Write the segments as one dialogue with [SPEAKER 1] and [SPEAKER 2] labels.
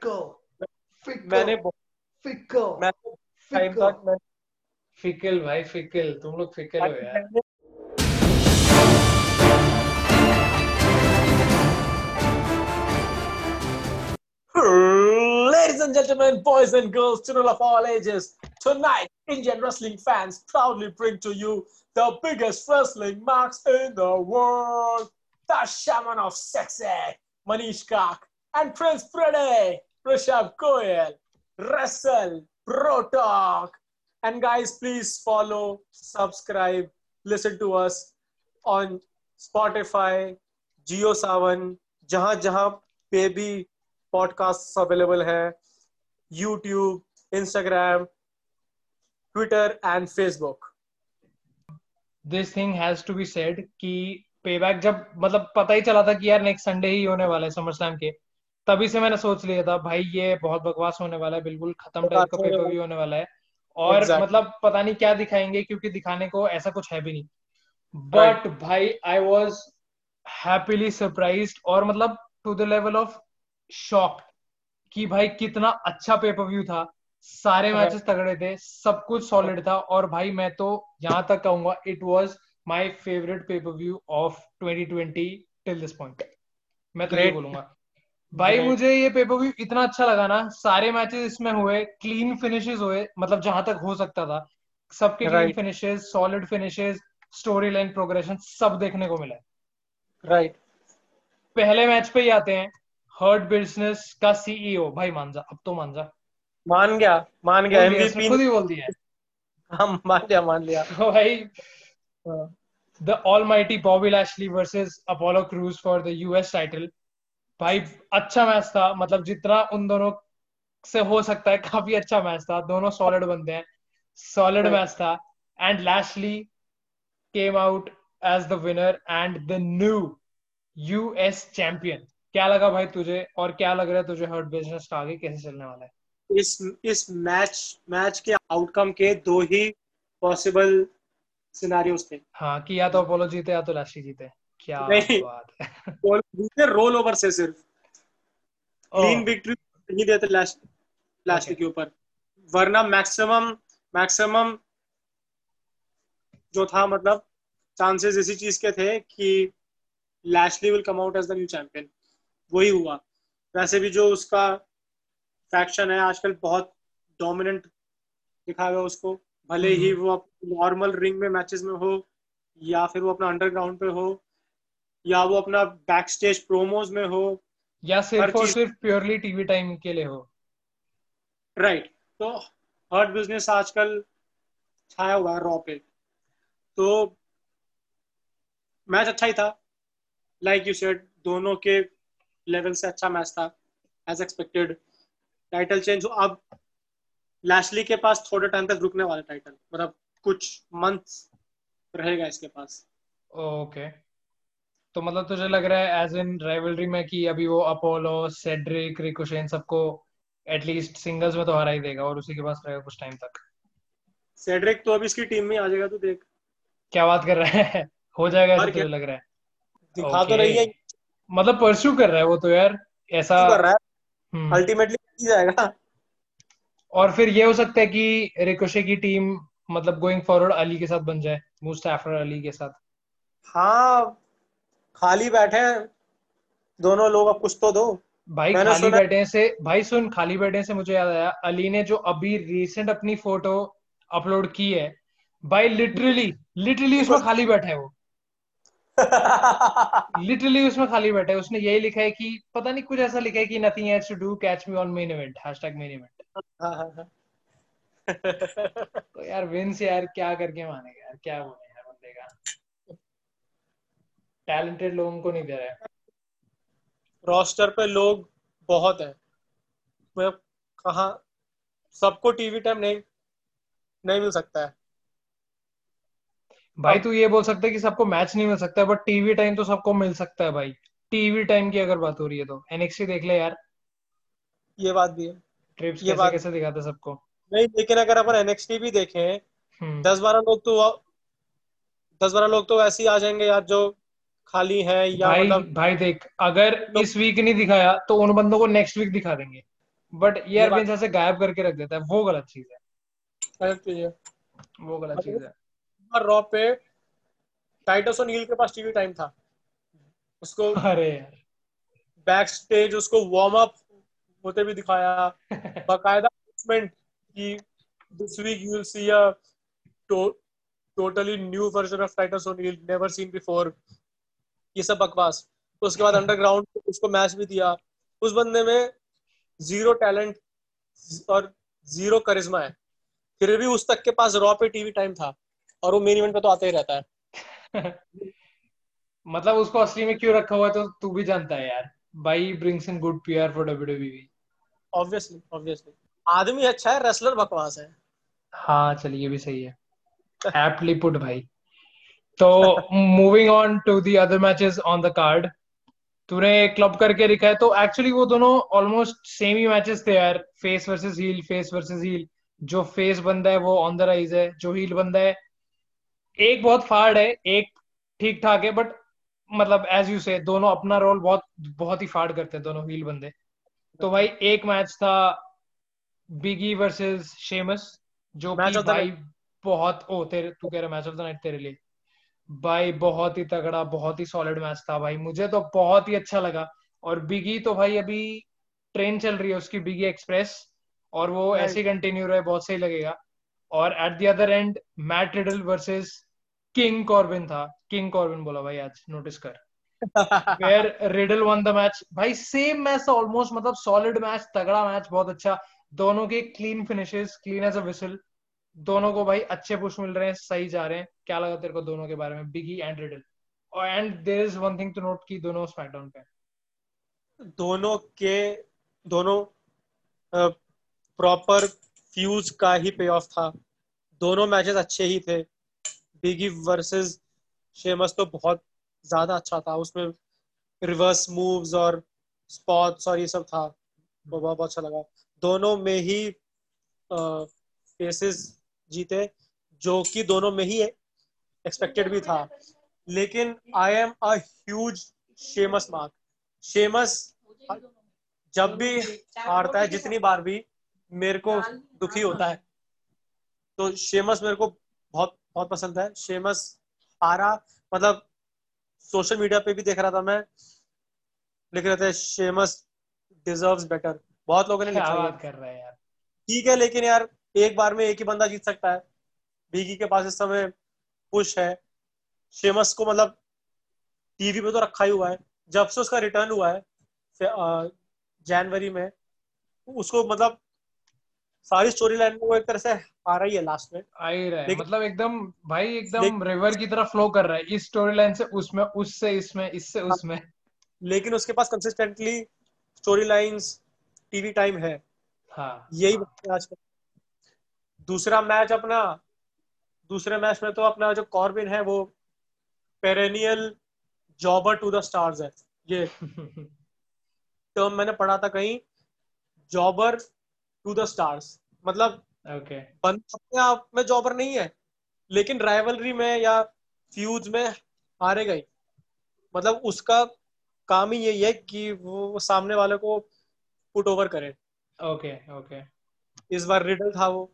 [SPEAKER 1] fickle, fickle,
[SPEAKER 2] मैंने
[SPEAKER 1] fickle,
[SPEAKER 2] मैं time
[SPEAKER 1] fickle.
[SPEAKER 2] तक मैं
[SPEAKER 3] फिकल भाई फिकल तुम लोग फिकल हो यार
[SPEAKER 2] मैंने
[SPEAKER 3] Ladies and gentlemen, boys and girls, children of all ages, tonight, Indian wrestling fans proudly bring to you the biggest wrestling marks in the world, the shaman of sexy, Manish Kak, and Prince Pretty, Rishabh Goyal, Wrestle, Pro Talk. And guys, please follow, subscribe, listen to us on Spotify, Geo Savan, जहाँ जहाँ पे भी podcast available है YouTube Instagram Twitter and Facebook
[SPEAKER 4] this thing has to be said कि payback जब मतलब पता ही चला था कि यार नेक्स्ट संडे ही होने वाला है समर स्लैम के तभी से मैंने सोच लिया था भाई ये बहुत बकवास होने वाला है बिल्कुल खत्म टाइप का पेपर भी होने वाला है। और
[SPEAKER 2] Exactly.
[SPEAKER 4] मतलब पता नहीं क्या दिखाएँगे क्योंकि दिखाने को ऐसा कुछ है भी नहीं। बट भाई आई वॉज़ हैप्पीली सरप्राइज़ और मतलब to the level of shock कि भाई कितना अच्छा पेपर व्यू था। सारे मैचेस तगड़े थे सब कुछ सॉलिड था और भाई मैं तो यहाँ तक कहूँगा it was my favourite pay per view of 2020 till this point मैं तो ये बोलूँगा। भाई मुझे ये पेपर व्यू इतना अच्छा लगा ना सारे मैचेस इसमें हुए क्लीन फिनिशेस हुए मतलब जहाँ तक हो सकता था। सबके
[SPEAKER 2] clean
[SPEAKER 4] finishes solid finishes story line progression सब देखने को मिला
[SPEAKER 2] राइट
[SPEAKER 4] पहले मैच पे ही आते हैं हर्ट बिज़नेस का सीईओ भाई मान जा अब तो मान जा।
[SPEAKER 2] मान गया मान गया एमवीपी
[SPEAKER 4] खुद ही बोल दिया
[SPEAKER 2] हम मान लिया मान लिया।
[SPEAKER 4] तो भाई
[SPEAKER 2] हाँ,
[SPEAKER 4] the almighty Bobby Lashley versus Apollo Crews for the US title भाई अच्छा मैच था। मतलब जितना उन दोनों से हो सकता है काफ़ी अच्छा मैच था। दोनों सॉलिड बंदे हैं। सॉलिड मैच था। And Lashley came out as the winner and the new US champion क्या लगा भाई तुझे? और क्या लग रहा है तुझे हर्ट बिज़नेस का आगे कैसे चलने वाला है?
[SPEAKER 2] इस इस मैच मैच के आउटकम के दो ही पॉसिबल सिनारियोस थे।
[SPEAKER 4] हाँ कि या तो अपोलो जीते या तो लैशली जीते। क्या बात है।
[SPEAKER 2] रोल ओवर से सिर्फ़ क्लीन विक्ट्री नहीं देते लैशली
[SPEAKER 4] Okay.
[SPEAKER 2] के ऊपर। वरना मैक्सिमम मैक्सिमम जो था मतलब चांसेस इसी चीज़ के थे कि Lashley will come out as the new champion वही हुआ। वैसे भी जो उसका फैक्शन है आजकल बहुत डोमिनेंट दिखा हुआ है उसको। भले ही
[SPEAKER 4] हम्म।
[SPEAKER 2] वो नॉर्मल रिंग में मैचेस में हो या फिर वो अपना अंडरग्राउंड पे हो या वो अपना बैक स्टेज प्रोमोज में हो
[SPEAKER 4] या सिर्फ़ और सिर्फ़ प्योरली टीवी टाइम के लिए हो।
[SPEAKER 2] Right right. तो हर्ट बिज़नेस आजकल छाया हुआ है रॉ पे। तो मैच अच्छा ही था। लाइक यू सेड दोनों के लेवल से अच्छा मैच था एज एक्सपेक्टेड टाइटल चेंज अब लैशली के पास थोड़े टाइम तक रुकने वाला टाइटल मतलब कुछ मंथ्स रहेगा इसके पास।
[SPEAKER 4] ओके तो मतलब तुझे लग रहा है एज इन राइवलरी में कि अभी वो अपोलो सेड्रिक रिकोशेन सबको एटलीस्ट सिंगल्स में तो हरा ही देगा और उसी के पास रहेगा कुछ टाइम तक।
[SPEAKER 2] सेड्रिक तो अभी इसकी टीम में आ जाएगा तू देख।
[SPEAKER 4] क्या बात कर रहा है? हो जाएगा ऐसा तुझे लग रहा है।
[SPEAKER 2] दिखा तो रही है।
[SPEAKER 4] मतलब परस्यू कर रहा है वो तो यार ऐसा
[SPEAKER 2] कर रहा है।
[SPEAKER 4] हम्म।
[SPEAKER 2] अल्टीमेटली जाएगा।
[SPEAKER 4] और फिर ये हो सकता है कि रिकोशे की टीम मतलब गोइंग फॉरवर्ड अली के साथ बन जाए मुस्ताफर अली के साथ।
[SPEAKER 2] हाँ खाली बैठे हैं। दोनों लोग अब कुछ तो दो।
[SPEAKER 4] भाई खाली बैठे से भाई सुन खाली बैठे से मुझे याद आया अली ने जो अभी रिसेंट अपनी फ़ोटो अपलोड की है भाई लिटरली लिटरली उसमें खाली बैठा है वो। लिटरली उसमें खाली बैठा है। उसने यही लिखा है कि पता नहीं कुछ ऐसा लिखा है कि nothing else to do catch me on main event
[SPEAKER 2] hashtag main event.
[SPEAKER 4] तो यार विंस यार क्या करके मानेगा यार क्या बोले यार बंदे का? टैलेंटेड लोगों को नहीं दे रहा है।
[SPEAKER 2] रोस्टर पे लोग बहुत है। मैं कहा सबको टीवी टाइम नहीं नहीं मिल सकता है।
[SPEAKER 4] भाई तू ये बोल सकता है कि सबको मैच नहीं मिल सकता बट टीवी टाइम तो सबको मिल सकता है भाई। टीवी टाइम की अगर बात हो रही है तो। एनएक्सटी देख ले यार।
[SPEAKER 2] ये बात भी है।
[SPEAKER 4] ट्रिप्स
[SPEAKER 2] ये
[SPEAKER 4] कैसे
[SPEAKER 2] बात-
[SPEAKER 4] कैसे दिखाते सबको।
[SPEAKER 2] नहीं लेकिन अगर अपन एनएक्सटी भी देखें
[SPEAKER 4] हम्म।
[SPEAKER 2] दस बारह लोग तो दस बारह लोग तो ऐसे ही आ जाएँगे यार जो खाली हैं या
[SPEAKER 4] भाई
[SPEAKER 2] मतलब
[SPEAKER 4] भाई देख अगर
[SPEAKER 2] लोग-
[SPEAKER 4] इस वीक नहीं दिखाया तो उन बंदों को नेक्स्ट वीक दिखा देंगे। बट ये अरविंद ऐसे गायब करके रख देता है वो गलत चीज़ है।
[SPEAKER 2] गलत चीज़ है
[SPEAKER 4] वो गलत चीज़ है।
[SPEAKER 2] और रॉ पे टाइटस और नील के पास टीवी टाइम था। उसको
[SPEAKER 4] अरे यार
[SPEAKER 2] बैक स्टेज उसको वार्म अप होते भी दिखाया। बाकायदा announcement कि this week you will see a totally new version of Titus O'Neil never seen before ये सब बकवास। तो उसके बाद अंडरग्राउंड उसको मैच भी दिया। उस बंदे में ज़ीरो टैलेंट और ज़ीरो करिश्मा है। फिर भी उस तक के पास रॉ पे टीवी टाइम था। और वो मेन इवेंट पे तो आता ही रहता है।
[SPEAKER 4] मतलब उसको असली में क्यों रखा हुआ है तो तू भी जानता है यार। भाई brings in good PR for WWE
[SPEAKER 2] obviously obviously आदमी अच्छा है रेसलर बकवास है।
[SPEAKER 4] हाँ चलिए भी सही है। एप्टली पुट भाई। तो moving on to the other matches on the card तूने क्लब करके रखा है तो एक्चुअली वो दोनों ऑलमोस्ट सेम ही मैचेस थे यार. Face versus heel face versus heel जो फेस बंदा है वो ऑन द राइज है. जो हील बंदा है एक बहुत फाड़ है एक ठीक ठाक है बट मतलब एज यू से दोनों अपना रोल बहुत बहुत ही फाड़ करते हैं दोनों हील बंदे. तो भाई एक मैच था बिगी वर्सेस शेमस जो
[SPEAKER 2] the
[SPEAKER 4] भाई बहुत ओ तेरे तू कह रहा मैच ऑफ़ द नाइट तेरे लिए. भाई बहुत ही तगड़ा बहुत ही सॉलिड मैच था भाई। मुझे तो बहुत ही अच्छा लगा। और बिगी तो भाई अभी ट्रेन चल रही है उसकी बिगी एक्सप्रेस और वो. ऐसे कंटिन्यू रहे बहुत सही लगेगा। और at the other end Matt Riddle versus King Corbin था। किंग कॉर्बिन बोला भाई आज नोटिस कर। Where Riddle won the match भाई सेम मैच था ऑलमोस्ट मतलब सॉलिड मैच तगड़ा मैच बहुत अच्छा। दोनों के clean finishes clean as a whistle दोनों को भाई अच्छे पुश मिल रहे हैं सही जा रहे हैं। क्या लगा तेरे को दोनों के बारे में? बिगी एंड रिडल और and there is one thing to note की दोनों स्मैकडाउन पे
[SPEAKER 2] दोनों के, दोनों प्रॉपर फ्यूज का ही पे ऑफ़ था। दोनों मैचेस अच्छे ही थे। बिगी वर्सेस शेमस तो बहुत ज़्यादा अच्छा था। उसमें रिवर्स मूव्स और स्पॉट्स और ये सब था। वो बहुत अच्छा लगा। दोनों में ही फेसेस जीते, जो कि दोनों में ही एक्सपेक्टेड भी था। लेकिन I am a huge Sheamus mark Sheamus जब भी हारता है जितनी बार भी मेरे को दुखी होता है। तो शेमस मेरे को बहुत बहुत पसंद है। शेमस हारा मतलब सोशल मीडिया पे भी देख रहा था मैं। लिख रहे थे शेमस डिजर्व्स बेटर बहुत लोगों ने लिखा
[SPEAKER 4] बात कर रहा है यार।
[SPEAKER 2] ठीक है लेकिन यार एक बार में एक ही बंदा जीत सकता है। बीगी के पास इस समय पुश है। शेमस को मतलब टीवी पे तो रखा ही हुआ है। जब से उसका रिटर्न हुआ है जनवरी में उसको मतलब सारी स्टोरी लाइन में वो एक तरह से आ रही है लास्ट में।
[SPEAKER 4] आ ही रहा है। मतलब एकदम भाई एकदम रिवर की तरह फ्लो कर रहा है। इस स्टोरी लाइन से उसमें उससे इसमें इससे उसमें।
[SPEAKER 2] लेकिन उसके पास consistently story lines TV time है।
[SPEAKER 4] हाँ।
[SPEAKER 2] यही बात है आजकल। दूसरा मैच अपना दूसरे मैच में तो अपना जो कॉर्बिन है वो perennial jobber to the stars है। ये टर्म मैंने पढ़ा था कहीं जॉबर टू द स्टार्स। मतलब
[SPEAKER 4] ओके
[SPEAKER 2] बंदा अपने आप में जॉबर नहीं है लेकिन राइवलरी में या फ्यूज में हारेगा ही मतलब उसका काम ही यही है कि वो सामने वाले को पुट ओवर करे।
[SPEAKER 4] Okay okay, okay okay.
[SPEAKER 2] इस बार रिडल था वो।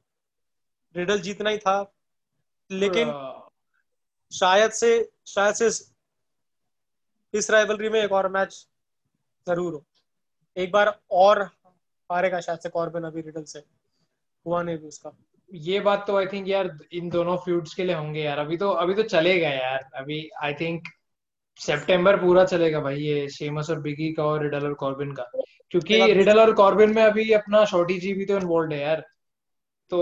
[SPEAKER 2] रिडल जीतना ही था। लेकिन शायद से शायद से इस, राइवलरी में एक और मैच ज़रूर हो। एक बार और हारेगा शायद से कॉर्बिन अभी रिडल से। हुआ नहीं भी उसका।
[SPEAKER 4] ये बात तो आई थिंक यार इन दोनों फ्यूड्स के लिए होंगे यार। अभी तो अभी तो चलेगा यार। अभी आई थिंक सितंबर पूरा चलेगा भाई ये शेमस और बिगी का और रिडल और कॉर्बिन का। क्योंकि रिडल और कॉर्बिन में अभी अपना शॉर्टी जी भी तो इन्वॉल्व है यार। तो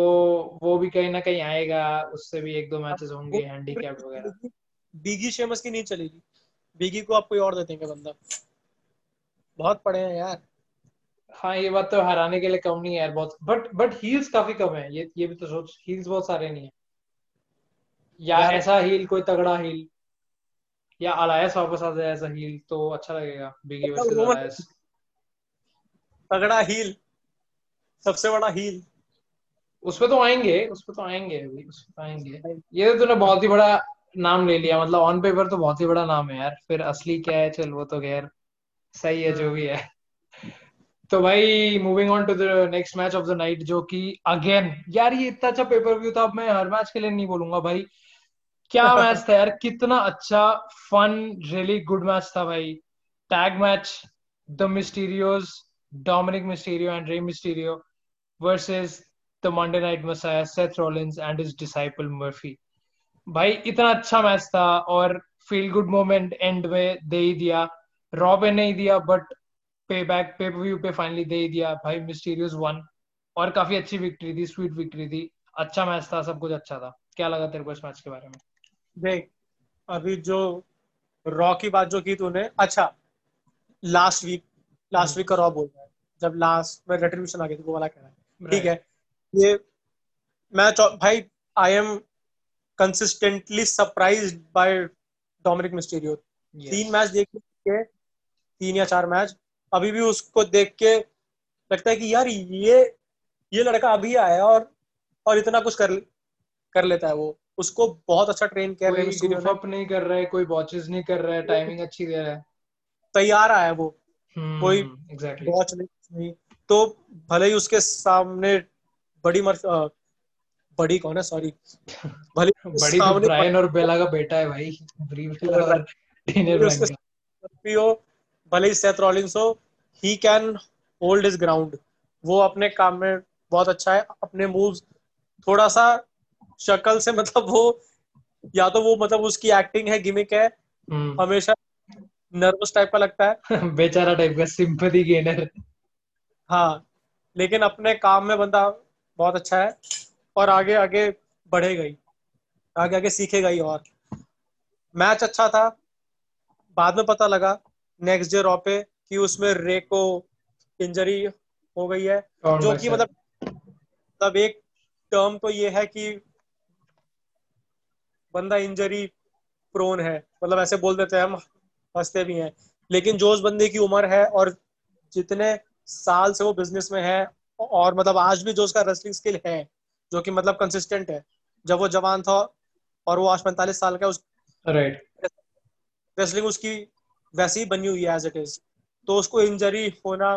[SPEAKER 4] वो भी कहीं ना कहीं आएगा उससे भी एक दो मैचेस होंगे हैंडीकैप वगैरह।
[SPEAKER 2] बीगी शेमस की नहीं चलेगी। बीगी को आप कोई और दे देंगे बंदा। बहुत पड़े हैं यार।
[SPEAKER 4] हाँ ये बात तो हराने के लिए कम नहीं है यार बहुत बट बट हील्स काफ़ी कम है। ये ये भी तो सोच हील्स बहुत सारे नहीं है। या ऐसा हील कोई तगड़ा हील या अलायस वापस आ जाए ऐसा हील तो अच्छा लगेगा। बिगी वर्सेस अलायस
[SPEAKER 2] तगड़ा हील सबसे बड़ा हील
[SPEAKER 4] उसपे तो आएँगे उसपे तो आएँगे अभी उसपे तो आएँगे। ये तो तूने बहुत ही बड़ा नाम ले लिया मतलब ऑन पेपर तो बहुत ही बड़ा नाम है यार। फिर असली क्या है? चल वो तो खैर सही है जो भी है। तो भाई moving on to the next match of the night जो कि अगेन यार ये इतना अच्छा पेपर व्यू था अब मैं हर मैच के लिए नहीं बोलूँगा भाई। क्या मैच था यार? कितना अच्छा फन रियली गुड मैच था भाई। Tag match the Mysterios Dominic Mysterio and Rey Mysterio versus the Monday night Messiah Seth Rollins and his disciple Murphy भाई इतना अच्छा मैच था और फील गुड मोमेंट एंड में दे ही दिया। रॉ पे नहीं दिया बट पे बैक पे व्यू पे फाइनली दे ही दिया। भाई मिस्टीरियस वन और काफ़ी अच्छी विक्ट्री थी स्वीट विक्ट्री थी। अच्छा मैच था सब कुछ अच्छा था। क्या लगा तेरे को इस मैच के बारे में?
[SPEAKER 2] देख अभी जो रॉ की बात जो की तूने अच्छा लास्ट वीक लास्ट वीक का रॉ बोल रहा है। जब लास्ट में रेट्रीब्यूशन आ गई थी वो वाला कह रहा है। ठीक है ये मैं भाई I am consistently surprised by Dominic Mysterio तीन मैच देख के तीन या चार मैच अभी भी उसको देख के लगता है कि यार ये ये लड़का अभी आया और और इतना कुछ कर कर लेता है वो। उसको बहुत अच्छा ट्रेन किया
[SPEAKER 4] कोई अप नहीं कर रहा है कोई वॉचेस नहीं कर रहा है टाइमिंग अच्छी दे रहा है।
[SPEAKER 2] तैयार आया वो।
[SPEAKER 4] हम्म,
[SPEAKER 2] कोई
[SPEAKER 4] एग्जैक्टली
[SPEAKER 2] वॉच नहीं। तो भले ही उसके सामने बड़ी मर बड़ी कौन है? सॉरी
[SPEAKER 4] भले बड़ी तो ब्रायन और बेला का बेटा है भाई। ब्री और टेनर
[SPEAKER 2] हो भले ही सेथ रॉलिंस हो he can hold his ground वो अपने काम में बहुत अच्छा है अपने मूव्स थोड़ा सा शक्ल से मतलब वो या तो वो मतलब उसकी एक्टिंग है गिमिक है
[SPEAKER 4] हम्म।
[SPEAKER 2] हमेशा नर्वस टाइप का लगता है।
[SPEAKER 4] बेचारा टाइप का सिंपथी गेनर
[SPEAKER 2] हाँ लेकिन अपने काम में बंदा बहुत अच्छा है। और आगे आगे बढ़ेगा ही। आगे आगे सीखेगा ही और। मैच अच्छा था। बाद में पता लगा नेक्स्ट डे रॉ पे कि उसमें रे को इंजरी हो गई है। जो कि मतलब तब एक टर्म तो ये है कि बंदा इंजरी प्रोन है। मतलब ऐसे बोल देते हैं हम हँसते भी हैं। लेकिन जो उस बंदे की उम्र है और जितने साल से वो बिज़नेस में है और मतलब आज भी जो उसका रेसलिंग स्किल है जो कि मतलब कंसिस्टेंट है जब वो जवान था और वो आज पैंतालीस साल का उस
[SPEAKER 4] राइट right.
[SPEAKER 2] रेसलिंग उसकी वैसे ही बनी हुई है एज इट इज़ तो उसको इंजरी होना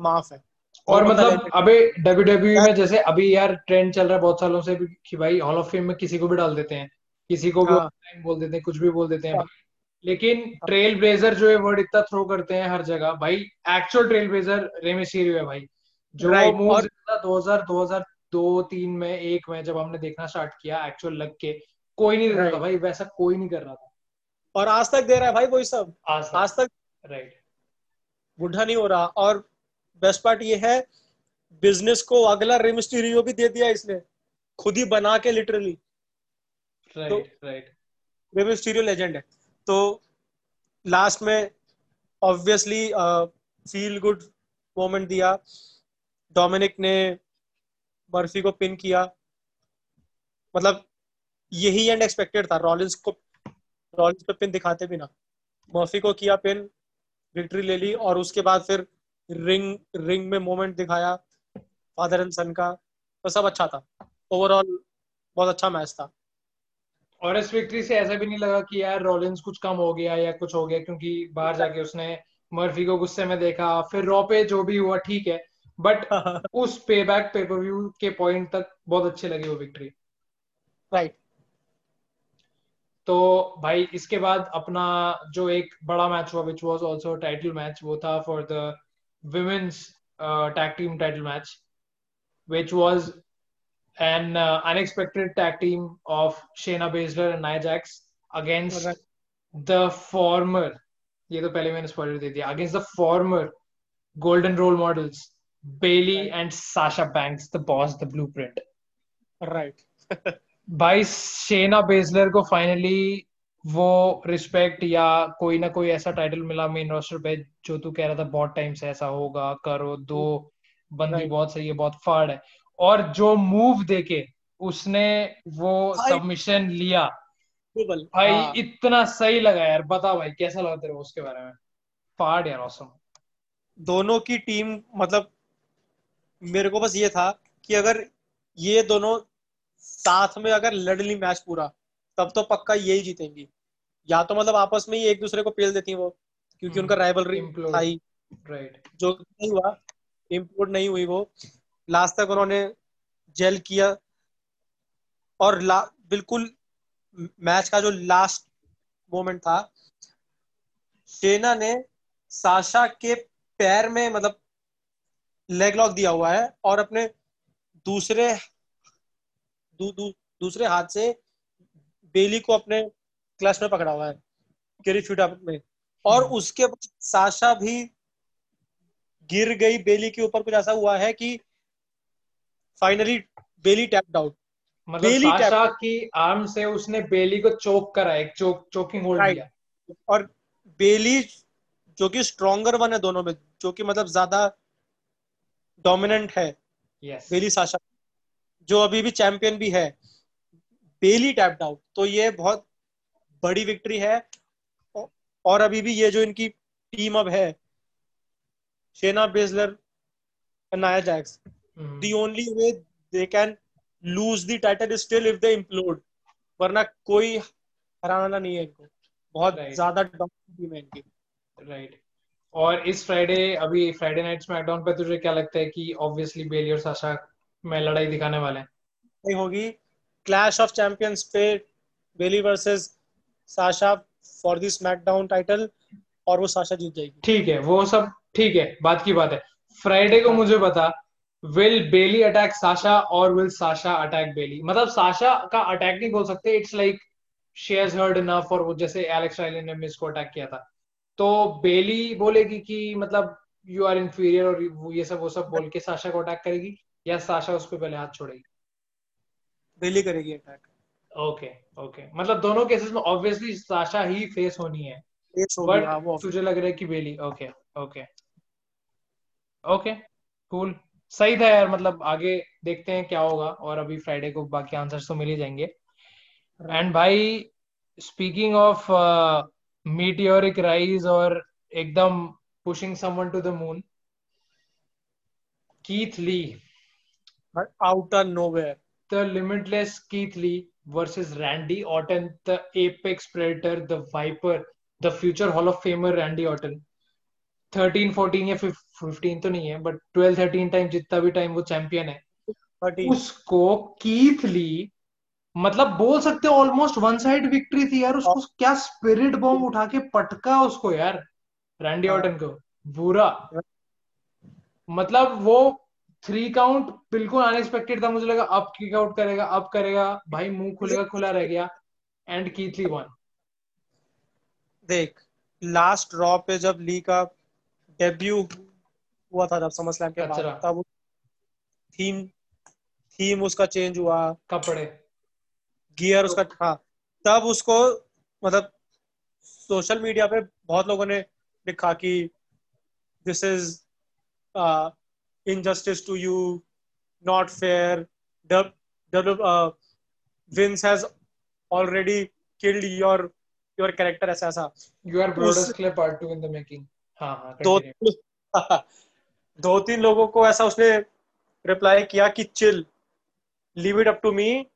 [SPEAKER 2] माफ़ है।
[SPEAKER 4] और मतलब अभी डब्ल्यू डब्ल्यू में जैसे अभी यार ट्रेंड चल रहा है बहुत सालों से कि भाई हॉल ऑफ़ फेम में किसी को भी डाल देते हैं किसी को भी हाँ। बोल देते हैं कुछ भी बोल देते हैं हाँ। लेकिन ट्रेल ब्लेजर जो है वर्ड इतना थ्रो करते हैं हर जगह। भाई एक्चुअल ट्रेल ब्लेजर रेमिसीरियो है भाई। जो right. मूव दो हज़ार दो हज़ार दो तीन में एक में जब हमने देखना स्टार्ट किया एक्चुअल लग के कोई नहीं रहा था भाई वैसा कोई नहीं कर रहा था।
[SPEAKER 2] और आज तक दे रहा है भाई वही सब।
[SPEAKER 4] आज तक,
[SPEAKER 2] आज तक
[SPEAKER 4] राइट
[SPEAKER 2] बुढ़ा नहीं हो रहा। और बेस्ट पार्ट ये है बिज़नेस को अगला रेमिस्टीरियो भी दे दिया इसने। खुद ही बना के literally
[SPEAKER 4] right right
[SPEAKER 2] Rey Mysterio legend है। तो लास्ट में ऑब्वियसली फील गुड मोमेंट दिया। डोमिनिक ने बर्फ़ी को पिन किया। मतलब यही एंड एक्सपेक्टेड था। रॉलिंस को रॉलिंस पे पिन दिखाते भी ना। मर्फी को किया पिन विक्ट्री ले ली और उसके बाद फिर रिंग रिंग में मोमेंट दिखाया फादर एंड सन का। तो सब अच्छा था। ओवरऑल बहुत अच्छा मैच था।
[SPEAKER 4] और इस विक्ट्री से ऐसा भी नहीं लगा कि यार रॉलिंस कुछ कम हो गया या कुछ हो गया, क्योंकि बाहर जाके उसने मर्फी को गुस्से में देखा। फिर रॉ पे जो भी हुआ, ठीक है। बट उस पे बैक पेपरव्यू के पॉइंट तक बहुत अच्छे लगे वो विक्ट्री
[SPEAKER 2] राइट
[SPEAKER 4] तो भाई इसके बाद अपना जो एक बड़ा मैच हुआ which was also title match वो था for the women's tag team title match which was an unexpected tag team of Shayna Baszler and Nia Jax against the former ये तो पहले मैंने स्पॉइलर दे दिया against the former golden role models Bailey right. and Sasha Banks the boss the blueprint.
[SPEAKER 2] Right.
[SPEAKER 4] भाई Shayna Baszler को finally वो respect या कोई ना कोई ऐसा टाइटल मिला मेन रोस्टर पे जो तू कह रहा था बहुत टाइम से ऐसा होगा करो दो बंदी right. बहुत सही है बहुत फाड़ है। और जो मूव देके उसने वो सबमिशन लिया। भाई हाँ. इतना सही लगा यार बता भाई कैसा लगा तेरे उसके बारे में? फाड़ यार ऑसम
[SPEAKER 2] दोनों की टीम मतलब मेरे को बस ये था कि अगर ये दोनों साथ में अगर लड़ ली मैच पूरा तब तो पक्का यही जीतेंगी। या तो मतलब आपस में ही एक दूसरे को पेल देती वो क्योंकि उनका राइवलरी था ही।
[SPEAKER 4] राइट
[SPEAKER 2] जो नहीं हुआ इम्पोर्ट नहीं हुई वो। लास्ट तक उन्होंने जेल किया और ला, बिल्कुल मैच का जो लास्ट मोमेंट था शेना ने साशा के पैर में मतलब लेग लॉक दिया हुआ है और अपने दूसरे दू, दू, दूसरे हाथ से बेली को अपने क्लच में पकड़ा हुआ है कैरी शूट में और
[SPEAKER 4] हम्म।
[SPEAKER 2] उसके बाद साशा भी गिर गई बेली के ऊपर कुछ ऐसा हुआ है कि फाइनली बेली टैप्ड आउट
[SPEAKER 4] मतलब
[SPEAKER 2] बेली
[SPEAKER 4] साशा की आर्म से उसने बेली को चोक करा एक चोक चोकिंग होल्ड. दिया
[SPEAKER 2] और बेली जो कि स्ट्रॉन्गर वन है दोनों में जो कि मतलब ज़्यादा डोमिनेंट है।
[SPEAKER 4] यस
[SPEAKER 2] बेली साशा जो अभी भी चैंपियन भी है बेली टैप्ड आउट तो ये बहुत बड़ी विक्ट्री है। और अभी भी ये जो इनकी टीम अब है Shayna Baszler Nia
[SPEAKER 4] Jax
[SPEAKER 2] hmm. Only way they can lose lose the title is still if they implode वरना कोई हराना नहीं है इनको। बहुत
[SPEAKER 4] Right.
[SPEAKER 2] ज़्यादा टीम है इनकी।
[SPEAKER 4] राइट और इस फ्राइडे अभी फ्राइडे नाइट स्मैकडाउन पे तुझे क्या लगता है कि ऑब्वियसली बेली और साशा में लड़ाई दिखाने वाले हैं?
[SPEAKER 2] नहीं होगी। क्लैश ऑफ़ चैंपियंस पे Bayley versus Sasha for the SmackDown title और वो साशा जीत जाएगी।
[SPEAKER 4] ठीक है वो सब ठीक है बात की बात है। फ्राइडे को मुझे बता विल बेली अटैक साशा और विल साशा अटैक बेली मतलब साशा का अटैक नहीं बोल सकते it's like she has heard enough और वो जैसे एलेक्स राइली ने मिस को अटैक किया था। तो बेली बोलेगी कि मतलब यू आर इंफीरियर और ये सब वो सब बोल के साशा को अटैक करेगी या साशा उस पर पहले हाथ छोड़ेगी?
[SPEAKER 2] बेली करेगी अटैक
[SPEAKER 4] ओके ओके मतलब दोनों केसेस में ऑब्वियसली साशा ही फेस होनी है।
[SPEAKER 2] हाँ,
[SPEAKER 4] बट तुझे लग रहा है कि Bayley okay okay okay cool सही था यार मतलब आगे देखते हैं क्या होगा और अभी फ्राइडे को बाकी आंसर्स तो मिल ही जाएँगे। एंड भाई स्पीकिंग ऑफ़ मीटियोरिक राइज और एकदम pushing someone to the moon Keith Lee
[SPEAKER 2] out of nowhere
[SPEAKER 4] the limitless Keith Lee versus Randy Orton, the apex predator, the viper, the future Hall of Famer Randy Orton. 13, 14 या 15 तो नहीं है but 12, 13 time जितना भी time वो champion है
[SPEAKER 2] thirteen
[SPEAKER 4] उसको Keith Lee मतलब बोल सकते हो ऑलमोस्ट वन साइड विक्ट्री थी यार उसको क्या स्पिरिट बॉम्ब उठा के पटका उसको यार रैंडी
[SPEAKER 2] हाँ।
[SPEAKER 4] ऑर्टन को बुरा मतलब वो थ्री काउंट बिल्कुल अनएक्सपेक्टेड था मुझे लगा अब किक आउट करेगा अब करेगा भाई मुँह खुलेगा खुला रह गया एंड कीथली वन
[SPEAKER 2] देख लास्ट रॉ पे जब ली का डेब्यू हुआ था जब स्लैम के बाद
[SPEAKER 4] अच्छा।
[SPEAKER 2] तब थीम थीम उसका चेंज हुआ
[SPEAKER 4] कपड़े
[SPEAKER 2] गियर उसका था तब उसको मतलब सोशल मीडिया पे बहुत लोगों ने लिखा कि this is injustice to you not fair Vince has already killed your your character ऐसा ऐसा।
[SPEAKER 4] You
[SPEAKER 2] are
[SPEAKER 4] Brodus part two in the making हाँ हाँ
[SPEAKER 2] दो दो तीन लोगों को ऐसा उसने रिप्लाई किया कि chill leave it up to me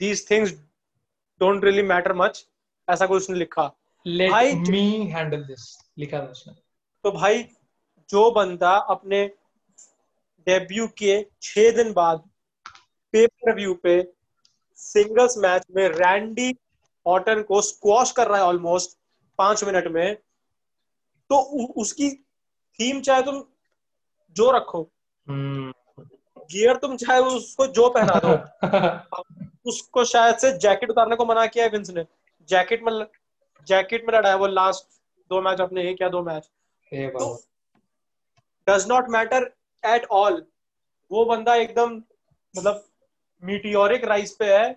[SPEAKER 2] these things don't really matter much ऐसा कुछ उसने लिखा।
[SPEAKER 4] Let
[SPEAKER 2] भाई,
[SPEAKER 4] me handle this लिखा था उसने।
[SPEAKER 2] तो भाई जो बंदा अपने डेब्यू के छह दिन बाद पेपर व्यू पे सिंगल्स मैच में रैंडी ऑटन को स्क्वॉश कर रहा है ऑलमोस्ट पाँच मिनट में तो उ, उसकी थीम चाहे तुम जो रखो
[SPEAKER 4] हम्म।
[SPEAKER 2] गियर तुम चाहे उसको जो पहना दो उसको शायद से जैकेट उतारने को मना किया है विंस ने। जैकेट में जैकेट में लड़ा है वो लास्ट दो मैच अपने एक या दो
[SPEAKER 4] match
[SPEAKER 2] does not matter at all वो बंदा एकदम मतलब मीटियोरिक राइस पे है।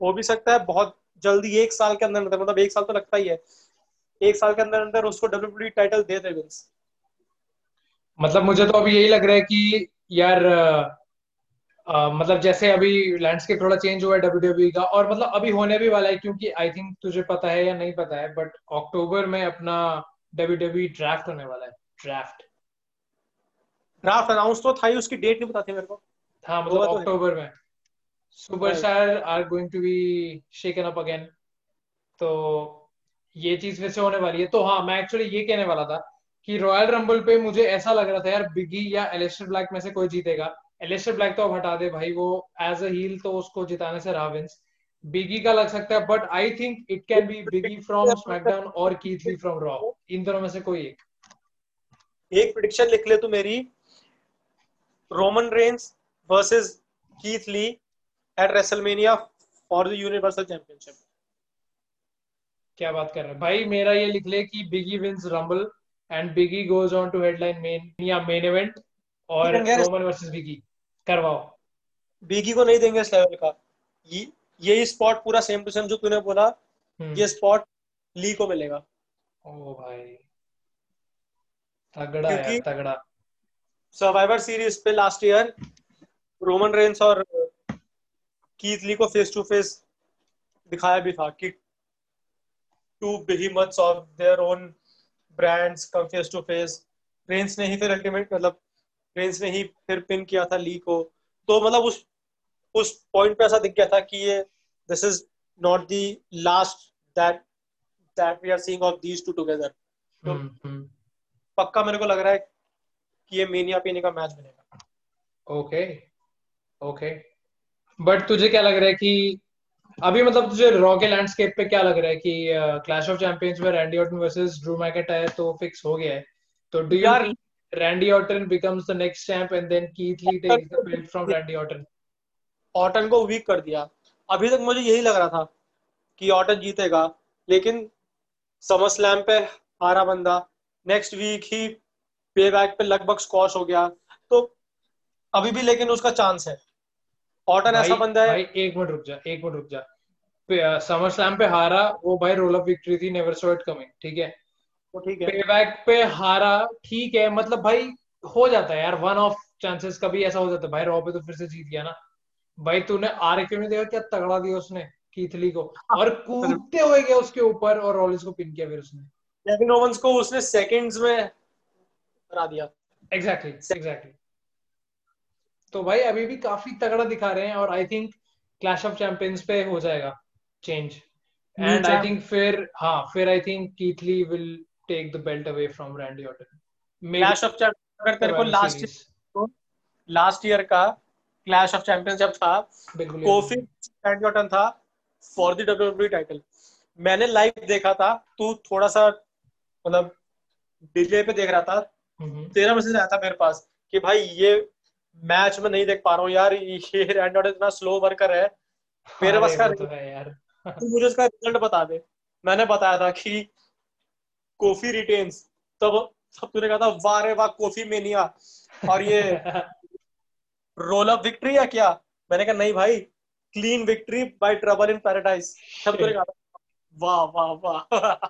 [SPEAKER 2] हो भी सकता है बहुत जल्दी एक साल के अंदर मतलब एक साल तो लगता ही है। एक साल के अंदर अंदर उसको डब्ल्यू टाइटल दे दे विंस
[SPEAKER 4] मतलब मुझे तो अभी यही लग रहा है कि यार मतलब जैसे अभी लैंडस्केप थोड़ा चेंज हुआ है डब्ल्यू का और मतलब अभी होने भी वाला है क्योंकि आई थिंक तुझे पता है या नहीं पता है बट अक्टूबर में अपना डब्ल्यू ड्राफ्ट होने वाला है ड्राफ्ट
[SPEAKER 2] ड्राफ्ट अनाउंस तो था ही उसकी डेट नहीं बताती मेरे को।
[SPEAKER 4] हाँ
[SPEAKER 2] तो
[SPEAKER 4] मतलब। अक्टूबर में। Superstar are going to be shaken up again तो ये चीज़ फिर से होने वाली है। तो हाँ मैं एक्चुअली ये कहने वाला था कि रॉयल रंबल पे मुझे ऐसा लग रहा था यार बिगी या एलिस्टर ब्लैक में से कोई जीतेगा। एलिस्टर ब्लैक तो अब हटा दे भाई वो एज अ हील तो उसको जिताने से रहा विंस बिगी का लग सकता है but I think it can be Biggie from SmackDown और कीथ ली फ्रॉम रॉ इन दोनों में से कोई एक।
[SPEAKER 2] एक प्रिडिक्शन लिख ले तू मेरी। Roman Reigns versus Keith Lee at WrestleMania for the universal championship
[SPEAKER 4] क्या बात कर रहे हैं। भाई मेरा ये लिख ले कि Biggie wins Rumble and Biggie goes on to headline main या मेन इवेंट और। रोमन वर्सेस बिगी करवाओ।
[SPEAKER 2] बीगी को नहीं देंगे इस लेवल का। ये यही स्पॉट पूरा सेम टू सेम जो तूने बोला
[SPEAKER 4] हम्म।
[SPEAKER 2] ये स्पॉट ली को मिलेगा।
[SPEAKER 4] ओ भाई। तगड़ा यार तगड़ा।
[SPEAKER 2] सर्वाइवर सीरीज़ पे लास्ट ईयर रोमन रेंस और कीथ ली को फेस टू फेस दिखाया भी था कि two behemoths of their own brands come face to face Reigns ने ही फिर अल्टीमेट मतलब रेंस ने ही फिर पिन किया था ली को। तो मतलब उस उस पॉइंट पे ऐसा दिख गया था कि ये this is not the last that that we are seeing of these two together तो- पक्का मेरे को लग रहा है कि ये मेनिया पीने का मैच बनेगा।
[SPEAKER 4] ओके ओके बट तुझे क्या लग रहा है कि अभी मतलब तुझे रॉ के लैंडस्केप पे क्या लग रहा है कि क्लैश ऑफ़ चैंपियंस में Randy Orton versus Drew McIntyre तो फिक्स हो गया है। तो do
[SPEAKER 2] you
[SPEAKER 4] Randy Orton becomes the next champ and then Keith Lee takes the belt from Randy Orton.
[SPEAKER 2] Orton को वीक कर दिया। अभी तक मुझे यही लग रहा था कि ऑटन जीतेगा लेकिन समर स्लैम पे हारा बंदा। नेक्स्ट वीक ही पे बैक पे लगभग स्कॉश हो गया। तो अभी भी लेकिन उसका चांस है। ऑटन ऐसा बंदा है
[SPEAKER 4] भाई एक मिनट रुक जा एक मिनट रुक जा। समर स्लैम पे हारा वो भाई रोल अप विक्ट्री थी नेवर सॉ इट कमिंग ठीक है?
[SPEAKER 2] तो ठीक है।
[SPEAKER 4] पेबैक पे हारा ठीक है मतलब भाई हो जाता है यार वन ऑफ़ चांसेस कभी ऐसा हो जाता है। भाई रॉ पे तो फिर से जीत गया ना। भाई तूने आर के में देखा क्या तगड़ा दिया उसने कीथली को? और कूदते हुए गया उसके ऊपर और रॉलिंस को पिन किया फिर उसने।
[SPEAKER 2] लेकिन ओवंस को उसने सेकंड्स में हरा दिया।
[SPEAKER 4] एग्जैक्टली एग्जैक्टली तो भाई अभी भी काफ़ी तगड़ा दिखा रहे हैं और I think Clash of Champions पे हो जाएगा चेंज एंड आई थिंक फिर हाँ फिर I think Keith Lee will take the belt away from Randy
[SPEAKER 2] Orton Clash of Champions अगर तेरे को लास्ट लास्ट ईयर का क्लैश ऑफ़ चैंपियंस जब था
[SPEAKER 4] बिल्कुल
[SPEAKER 2] कोफी रैंडी ऑर्टन था फॉर द डब्ल्यूडब्ल्यू टाइटल मैंने लाइव देखा था तू थोड़ा सा मतलब डिले पे देख रहा था तेरा मैसेज आया था मेरे पास कि भाई ये मैच में नहीं देख पा रहा हूँ यार ये रैंडी ऑर्टन इतना स्लो वर्कर है मेरे बस का
[SPEAKER 4] तो है यार।
[SPEAKER 2] तू मुझे उसका रिज़ल्ट बता दे। मैंने बताया था कि कोफी रिटेन्स तब तब तूने कहा था वाह रे वाह कोफी मेनिया और ये रोल अप विक्ट्री या क्या? मैंने कहा नहीं भाई clean victory by Trouble in Paradise तब तूने कहा वाह वाह वाह।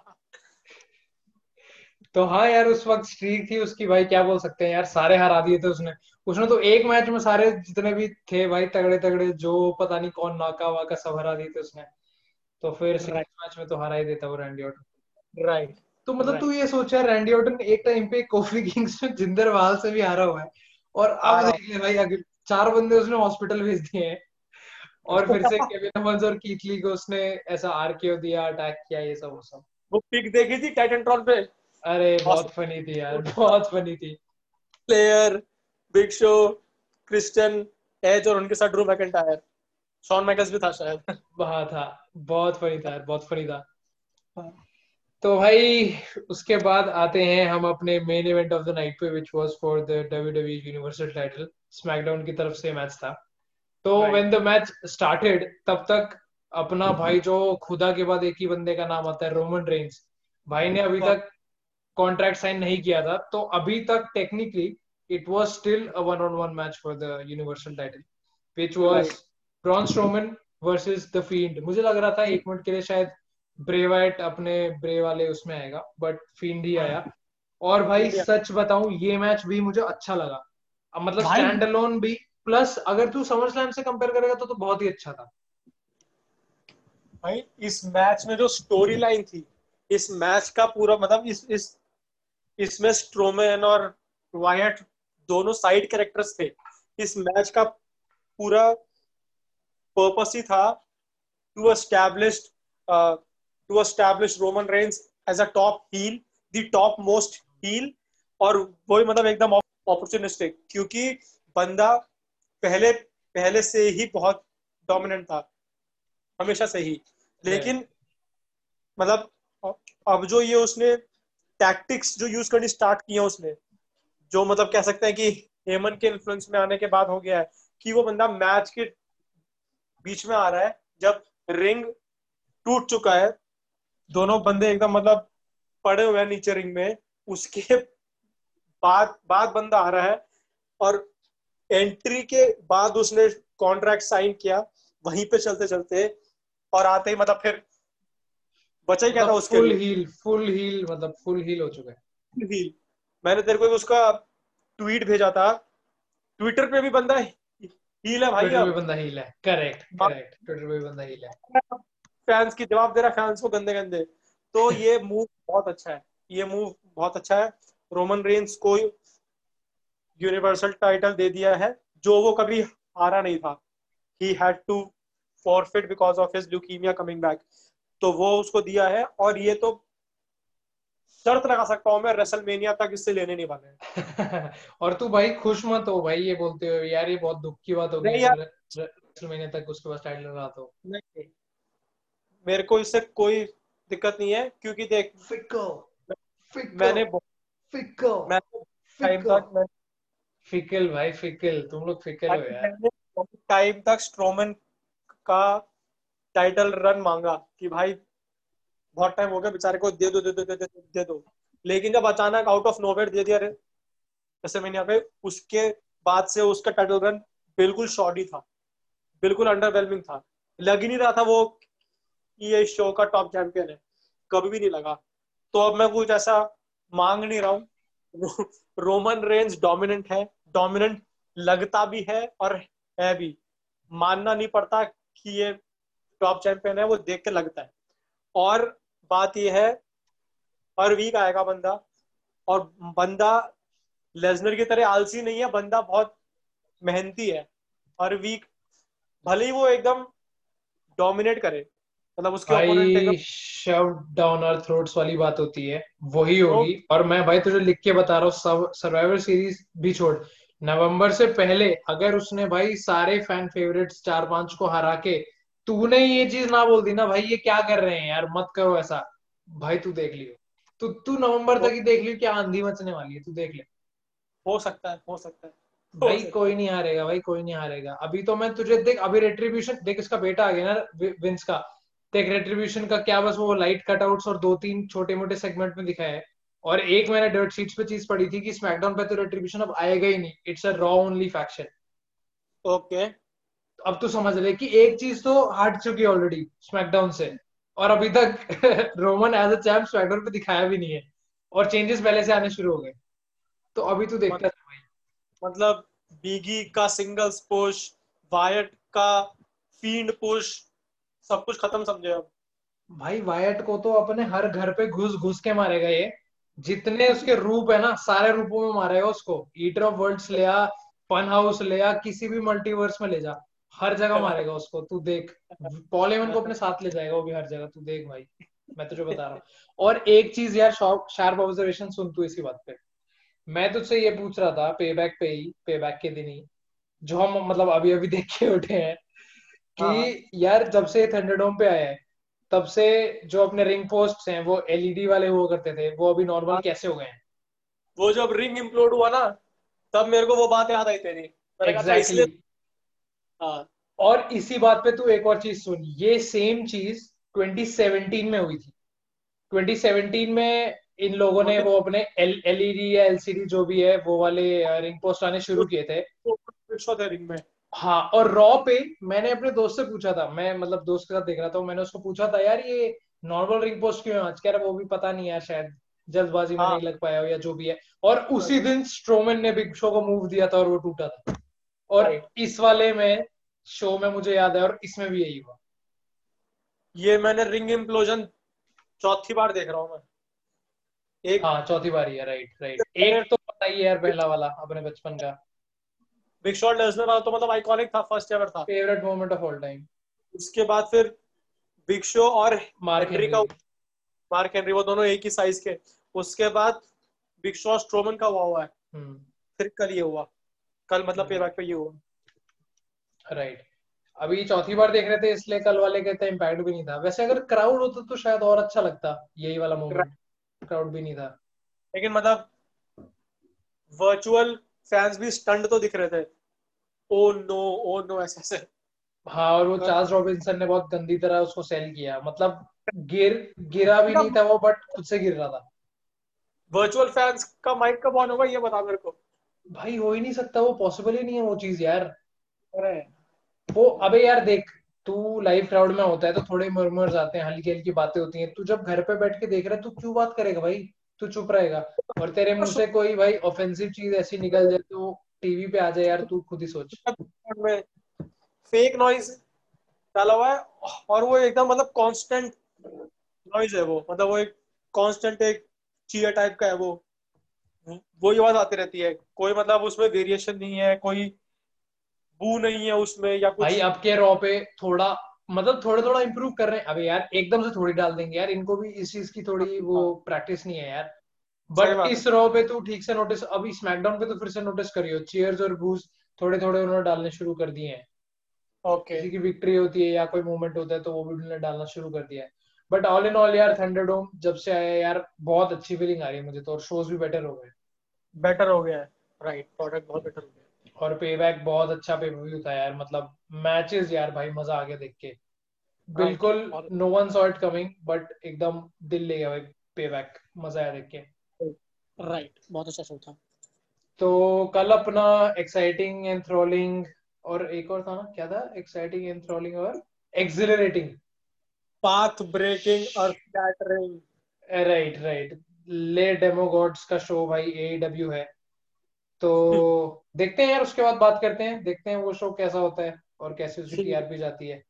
[SPEAKER 4] तो हाँ यार उस वक्त स्ट्रीक थी उसकी भाई क्या बोल सकते हैं यार सारे हरा दिए थे उसने। उसने तो एक मैच में सारे जितने भी थे भाई तगड़े तगड़े जो पता नहीं कौन नाका वाका सब हरा दिए थे उसने। तो फिर मैच में तो हरा ही देता वो रैंडी ऑर्टन
[SPEAKER 2] राइट
[SPEAKER 4] तो मतलब
[SPEAKER 2] Right.
[SPEAKER 4] तू ये सोचा रैंडी ऑर्टन एक टाइम पे कोफी किंग्स में जिंदर वाल से भी हारा हुआ है। और अब देख ले भाई अगले चार बंदे उसने हॉस्पिटल भेज दिए हैं। और फिर से केविन ओवंस और कीथली को उसने ऐसा आरकेओ दिया अटैक किया ये सब वो सब।
[SPEAKER 2] वो पिक देखी थी टाइटन ट्रॉन पे?
[SPEAKER 4] अरे बहुत फनी थी यार बहुत फनी थी।
[SPEAKER 2] Player Big Show Christian Edge और उनके साथ ड्रू मैकेंटायर शॉन मैकस भी था शायद।
[SPEAKER 4] वहा था बहुत फनी था बहुत फनी था। तो भाई उसके बाद आते हैं हम अपने main event of the night पे which was for the WWE universal title SmackDown की तरफ़ से मैच था तो व्हेन द मैच स्टार्टेड तब तक अपना भाई जो खुदा के बाद एक ही बंदे का नाम आता है रोमन रेंज भाई ने अभी। तक कॉन्ट्रैक्ट साइन नहीं किया था तो अभी तक technically it was still a one on one match for the universal title which was
[SPEAKER 2] Right.
[SPEAKER 4] Braun Strowman versus the field मुझे लग रहा था एक मिनट के लिए शायद ब्रे वाइट अपने ब्रे वाले उसमें आएगा बट फ़ील्ड ही आया। और भाई सच बताऊँ ये मैच भी मुझे अच्छा लगा। अब मतलब स्टैंड अलोन भी प्लस अगर तू समर स्लैम से कंपेयर करेगा तो तो बहुत ही अच्छा था।
[SPEAKER 2] भाई इस मैच में जो स्टोरी लाइन थी इस मैच का पूरा मतलब इस इस इसमें स्ट्रोमैन और वायट दोनों साइड कैरेक्टर्स थे। इस मैच का पूरा पर्पस ही था to establish to establish Roman Reigns as a top heel the top most heel और वही मतलब एकदम अपॉर्चुनिस्टिक क्योंकि बंदा पहले पहले से ही बहुत डोमिनेंट था हमेशा से ही। लेकिन मतलब अब जो ये उसने टैक्टिक्स जो यूज़ करनी स्टार्ट किया उसने जो मतलब कह सकते हैं कि हेमन के इन्फ्लुएंस में आने के बाद हो गया है कि वो बंदा मैच के बीच में आ रहा है जब रिंग टूट चुका है दोनों बंदे एकदम मतलब पड़े हुए हैं नीचे रिंग में। उसके बाद बाद बंदा आ रहा है और एंट्री के बाद उसने कॉन्ट्रैक्ट साइन किया। वहीं पे चलते चलते और आते ही मतलब फिर बचा ही क्या था उसके
[SPEAKER 4] फुल हील फुल हील मतलब फुल हील हो चुका है।
[SPEAKER 2] फुल हील मैंने तेरे को उसका ट्वीट भेजा था। ट्विटर पे भी बंदा हील है भाई
[SPEAKER 4] ट्विटर पे बंदा हील है। करेक्ट करेक्ट ट्विटर पे भी बंदा हील है।
[SPEAKER 2] फैंस की जवाब दे रहा फैंस को गंदे गंदे। तो ये मूव बहुत अच्छा है। ये मूव बहुत अच्छा है। रोमन रेंस को यूनिवर्सल टाइटल दे दिया है जो वो कभी हारा नहीं था। He had to forfeit because of his leukaemia coming back तो वो उसको दिया है और ये तो शर्त लगा सकता हूँ मैं रेसलमेनिया तक इससे लेने नहीं वाले
[SPEAKER 4] और तू भाई खुश मत हो भाई ये बोलते हो यार ये बहुत दुख की बात होगी रेसलमेनिया तक उसके पास टाइटल रहा तो।
[SPEAKER 2] नहीं। मेरे को इससे कोई दिक्कत नहीं है क्योंकि देख
[SPEAKER 5] फिकल
[SPEAKER 2] मैंने
[SPEAKER 5] फिकल
[SPEAKER 2] मैंने टाइम तक मैं
[SPEAKER 4] फिकल भाई फिकल तुम लोग फिकल हो यार।
[SPEAKER 2] टाइम तक स्ट्रोमन का टाइटल रन मांगा कि भाई बहुत टाइम हो गया बेचारे को दे दो दे दो दे दो दे दो। लेकिन जब अचानक आउट ऑफ़ नोवेयर दे दिया जैसे मैंने यहाँ पे उसके बाद से उसका टाइटल रन बिल्कुल शॉर्ट ही था बिल्कुल अंडरवेलमिंग था। लग ही नहीं रहा था वो ये शो का टॉप चैंपियन है। कभी भी नहीं लगा। तो अब मैं कुछ ऐसा मांग नहीं रहा हूँ। रोमन रेंज डोमिनेंट है डोमिनेंट लगता भी है और है भी। मानना नहीं पड़ता कि ये टॉप चैंपियन है, वो देख के लगता है। और बात यह है, हर वीक आएगा बंदा और बंदा लेजनर की तरह आलसी नहीं है, बंदा बहुत मेहनती है। हर वीक भले ही वो एकदम डोमिनेट करे। मतलब उसके
[SPEAKER 4] भाई शव डाउन आवर थ्रोट्स वाली बात होती है वही होगी। तो, और मैं भाई तुझे लिख के बता रहा हूँ सर्वाइवर सीरीज़ भी छोड़। नवंबर से पहले अगर उसने भाई सारे फ़ैन फेवरेट्स चार पाँच को हरा के तूने ये चीज़ ना बोल दी ना भाई ये क्या कर रहे हैं यार मत करो ऐसा। भाई तू देख लियो। तू तू नवंबर तक ही देख लियो क्या आंधी मचने वाली है तू देख ले।
[SPEAKER 2] हो सकता है हो सकता है।
[SPEAKER 4] भाई कोई नहीं हारेगा भाई कोई नहीं हारेगा। अभी तो मैं तुझे देख अभी रेट्रीब्यूशन देख इसका बेटा आ गया ना विंस का। देख रेट्रीब्यूशन का क्या बस वो लाइट कटआउट्स और दो तीन छोटे मोटे सेगमेंट में दिखाया है। और एक मैंने डर्ट शीट्स पे चीज़ पढ़ी थी कि स्मैकडाउन पे तो रेट्रीब्यूशन अब आएगा ही नहीं। It's a Raw only faction
[SPEAKER 2] okay
[SPEAKER 4] अब तो समझ ले कि एक चीज़ तो हट चुकी है ऑलरेडी स्मैकडाउन से। और अभी तक Roman as a champ SmackDown पे दिखाया भी नहीं है। और चेंजेस पहले से आने शुरू हो गए। तो अभी तो देखता
[SPEAKER 2] मतलब, भाई। मतलब बीगी का सिंगल्स पुश वायट का फ़ील्ड पुश सब कुछ खत्म समझे अब
[SPEAKER 4] भाई वायट को तो अपने हर घर पे घुस घुस के मारेगा ये। जितने उसके रूप है ना सारे रूपों में मारेगा उसको। ईटर ऑफ़ वर्ल्ड्स ले आ फन हाउस ले आ किसी भी मल्टीवर्स में ले जा। हर जगह मारेगा उसको तू देख। पॉल एवन को अपने साथ ले जाएगा वो भी हर जगह। तू देख भाई मैं तुझे बता रहा हूँ। और एक चीज़ यार शार्प ऑब्जर्वेशन सुन तू इसी बात पे। मैं तुझसे ये पूछ रहा था पे बैक पे ही पे बैक के दिन ही जो हम मतलब अभी अभी देख के उठे हैं। कि हाँ। यार जब से थंडरडोम पे आया है तब से जो अपने रिंग पोस्ट हैं वो एलईडी वाले हुआ करते थे वो अभी नॉर्मल हाँ। कैसे हो गए हैं
[SPEAKER 2] वो जब रिंग इम्प्लोड हुआ ना तब मेरे को वो बात याद आई तेरी
[SPEAKER 4] exactly. हाँ और इसी बात पे तू एक और चीज़ सुन ये सेम चीज़ 2017 में हुई थी 2017 में इन लोगों ने वो अपने एलईडी या एलसीडी जो भी है वो वाले रिंग पोस्ट आने शुरू किए थे
[SPEAKER 2] रिंग में
[SPEAKER 4] हाँ और रॉ पे मैंने अपने दोस्त से पूछा था मैं मतलब दोस्त के साथ देख रहा था मैंने उसको पूछा था यार ये नॉर्मल रिंग पोस्ट क्यों है आज? कह रहा वो भी पता नहीं यार शायद जल्दबाजी में हाँ. नहीं लग पाया हो या जो भी है। और उसी दिन स्ट्रोमन ने बिग शो को मूव दिया था और वो टूटा था। और इस वाले में शो में मुझे याद है और इसमें भी यही हुआ।
[SPEAKER 2] ये मैंने रिंग इम्प्लोजन चौथी बार देख रहा हूँ मैं।
[SPEAKER 4] एक हाँ चौथी बार ही है राइट राइट एक तो पता ही है यार पहला वाला अपने बचपन का।
[SPEAKER 2] बिग शॉट लेसनर वाला तो मतलब आइकॉनिक था फ़र्स्ट एवर था।
[SPEAKER 4] Favourite moment of all time
[SPEAKER 2] उसके बाद फिर बिग शो और मार्क हेनरी का मार्क हेनरी वो दोनों एक ही साइज़ के। उसके बाद बिग शॉ स्ट्रोमन का हुआ हुआ है।
[SPEAKER 4] हम्म।
[SPEAKER 2] फिर कल ये हुआ। कल मतलब। पेबैक पे ये हुआ।
[SPEAKER 4] राइट अभी चौथी बार देख रहे थे इसलिए कल वाले कहते इम्पैक्ट भी नहीं था। वैसे अगर क्राउड होता तो शायद और अच्छा लगता यही वाला मोमेंट क्राउड भी नहीं था।
[SPEAKER 2] लेकिन मतलब वर्चुअल फैंस भी स्टंड तो दिख रहे थे। ओ नो ओ नो ऐसे ऐसे।
[SPEAKER 4] हाँ और वो चार्ल्स रॉबिन्सन ने बहुत गंदी तरह उसको सेल किया। मतलब गिर गिरा भी नहीं था वो बट खुद से गिर रहा था।
[SPEAKER 2] वर्चुअल फैंस का माइक कब ऑन होगा ये बता मेरे को।
[SPEAKER 4] भाई हो ही नहीं सकता वो पॉसिबल ही नहीं है वो चीज़ यार।
[SPEAKER 2] अरे।
[SPEAKER 4] वो अबे यार देख तू लाइव क्राउड में होता है तो थोड़े मर्मर्स आते हैं हल्की हल्की बातें होती हैं। तू जब घर पे बैठ के देख रहा है तू क्यों बात करेगा भाई? तू चुप रहेगा। और तेरे मुँह से कोई भाई ऑफेंसिव चीज़ ऐसी निकल जाए तो टीवी पे आ जाए यार तू खुद ही सोच।
[SPEAKER 2] फेक नॉइज़ डाला हुआ है और वो एकदम मतलब कांस्टेंट नॉइज़ है वो। मतलब वो एक कांस्टेंट एक चीयर टाइप का है वो। वो आवाज़ आती रहती है। कोई मतलब उसमें वेरिएशन नहीं है कोई बू नहीं है उसमें या कुछ
[SPEAKER 4] भाई अब के रॉ पे थोड़ा मतलब थोड़ा थोड़ा इम्प्रूव कर रहे हैं। अबे यार एकदम से थोड़ी डाल देंगे यार इनको भी इस चीज़ की थोड़ी वो प्रैक्टिस नहीं है यार। बट इस रॉ पे तू ठीक से नोटिस अभी स्मैकडाउन पे तो फिर से नोटिस करियो। चीयर्स और बूज थोड़े थोड़े उन्होंने डालने शुरू कर दिए हैं।
[SPEAKER 2] ओके
[SPEAKER 4] किसी की विक्ट्री होती है या कोई मूवमेंट होता है तो वो भी उन्होंने डालना शुरू कर दिया है। बट ऑल इन ऑल यार थंडरडोम जब से आया यार बहुत अच्छी फीलिंग आ रही है मुझे तो और शोज़ भी बेटर हो गए।
[SPEAKER 2] बेटर हो गया है। राइट प्रोडक्ट बहुत बेटर हो गया है।
[SPEAKER 4] और पेबैक बहुत अच्छा पे व्यू था यार मतलब मैचेस यार भाई मज़ा आ गया देख के। बिल्कुल no one saw it coming but एकदम दिल ले गया भाई पेबैक मज़ा आया देख के।
[SPEAKER 2] राइट बहुत अच्छा शो था।
[SPEAKER 4] तो कल अपना एक्साइटिंग एंड थ्रोलिंग और एक और था ना क्या था? एक्साइटिंग एंड थ्रोलिंग और एक्सिलरेटिंग
[SPEAKER 2] पाथ ब्रेकिंग और फ्लैटरिंग
[SPEAKER 4] राइट राइट ले डेमो गॉड्स का शो भाई एडब्ल्यू है। तो देखते हैं यार उसके बाद बात करते हैं देखते हैं वो शो कैसा होता है और कैसे उसकी। टीआरपी जाती है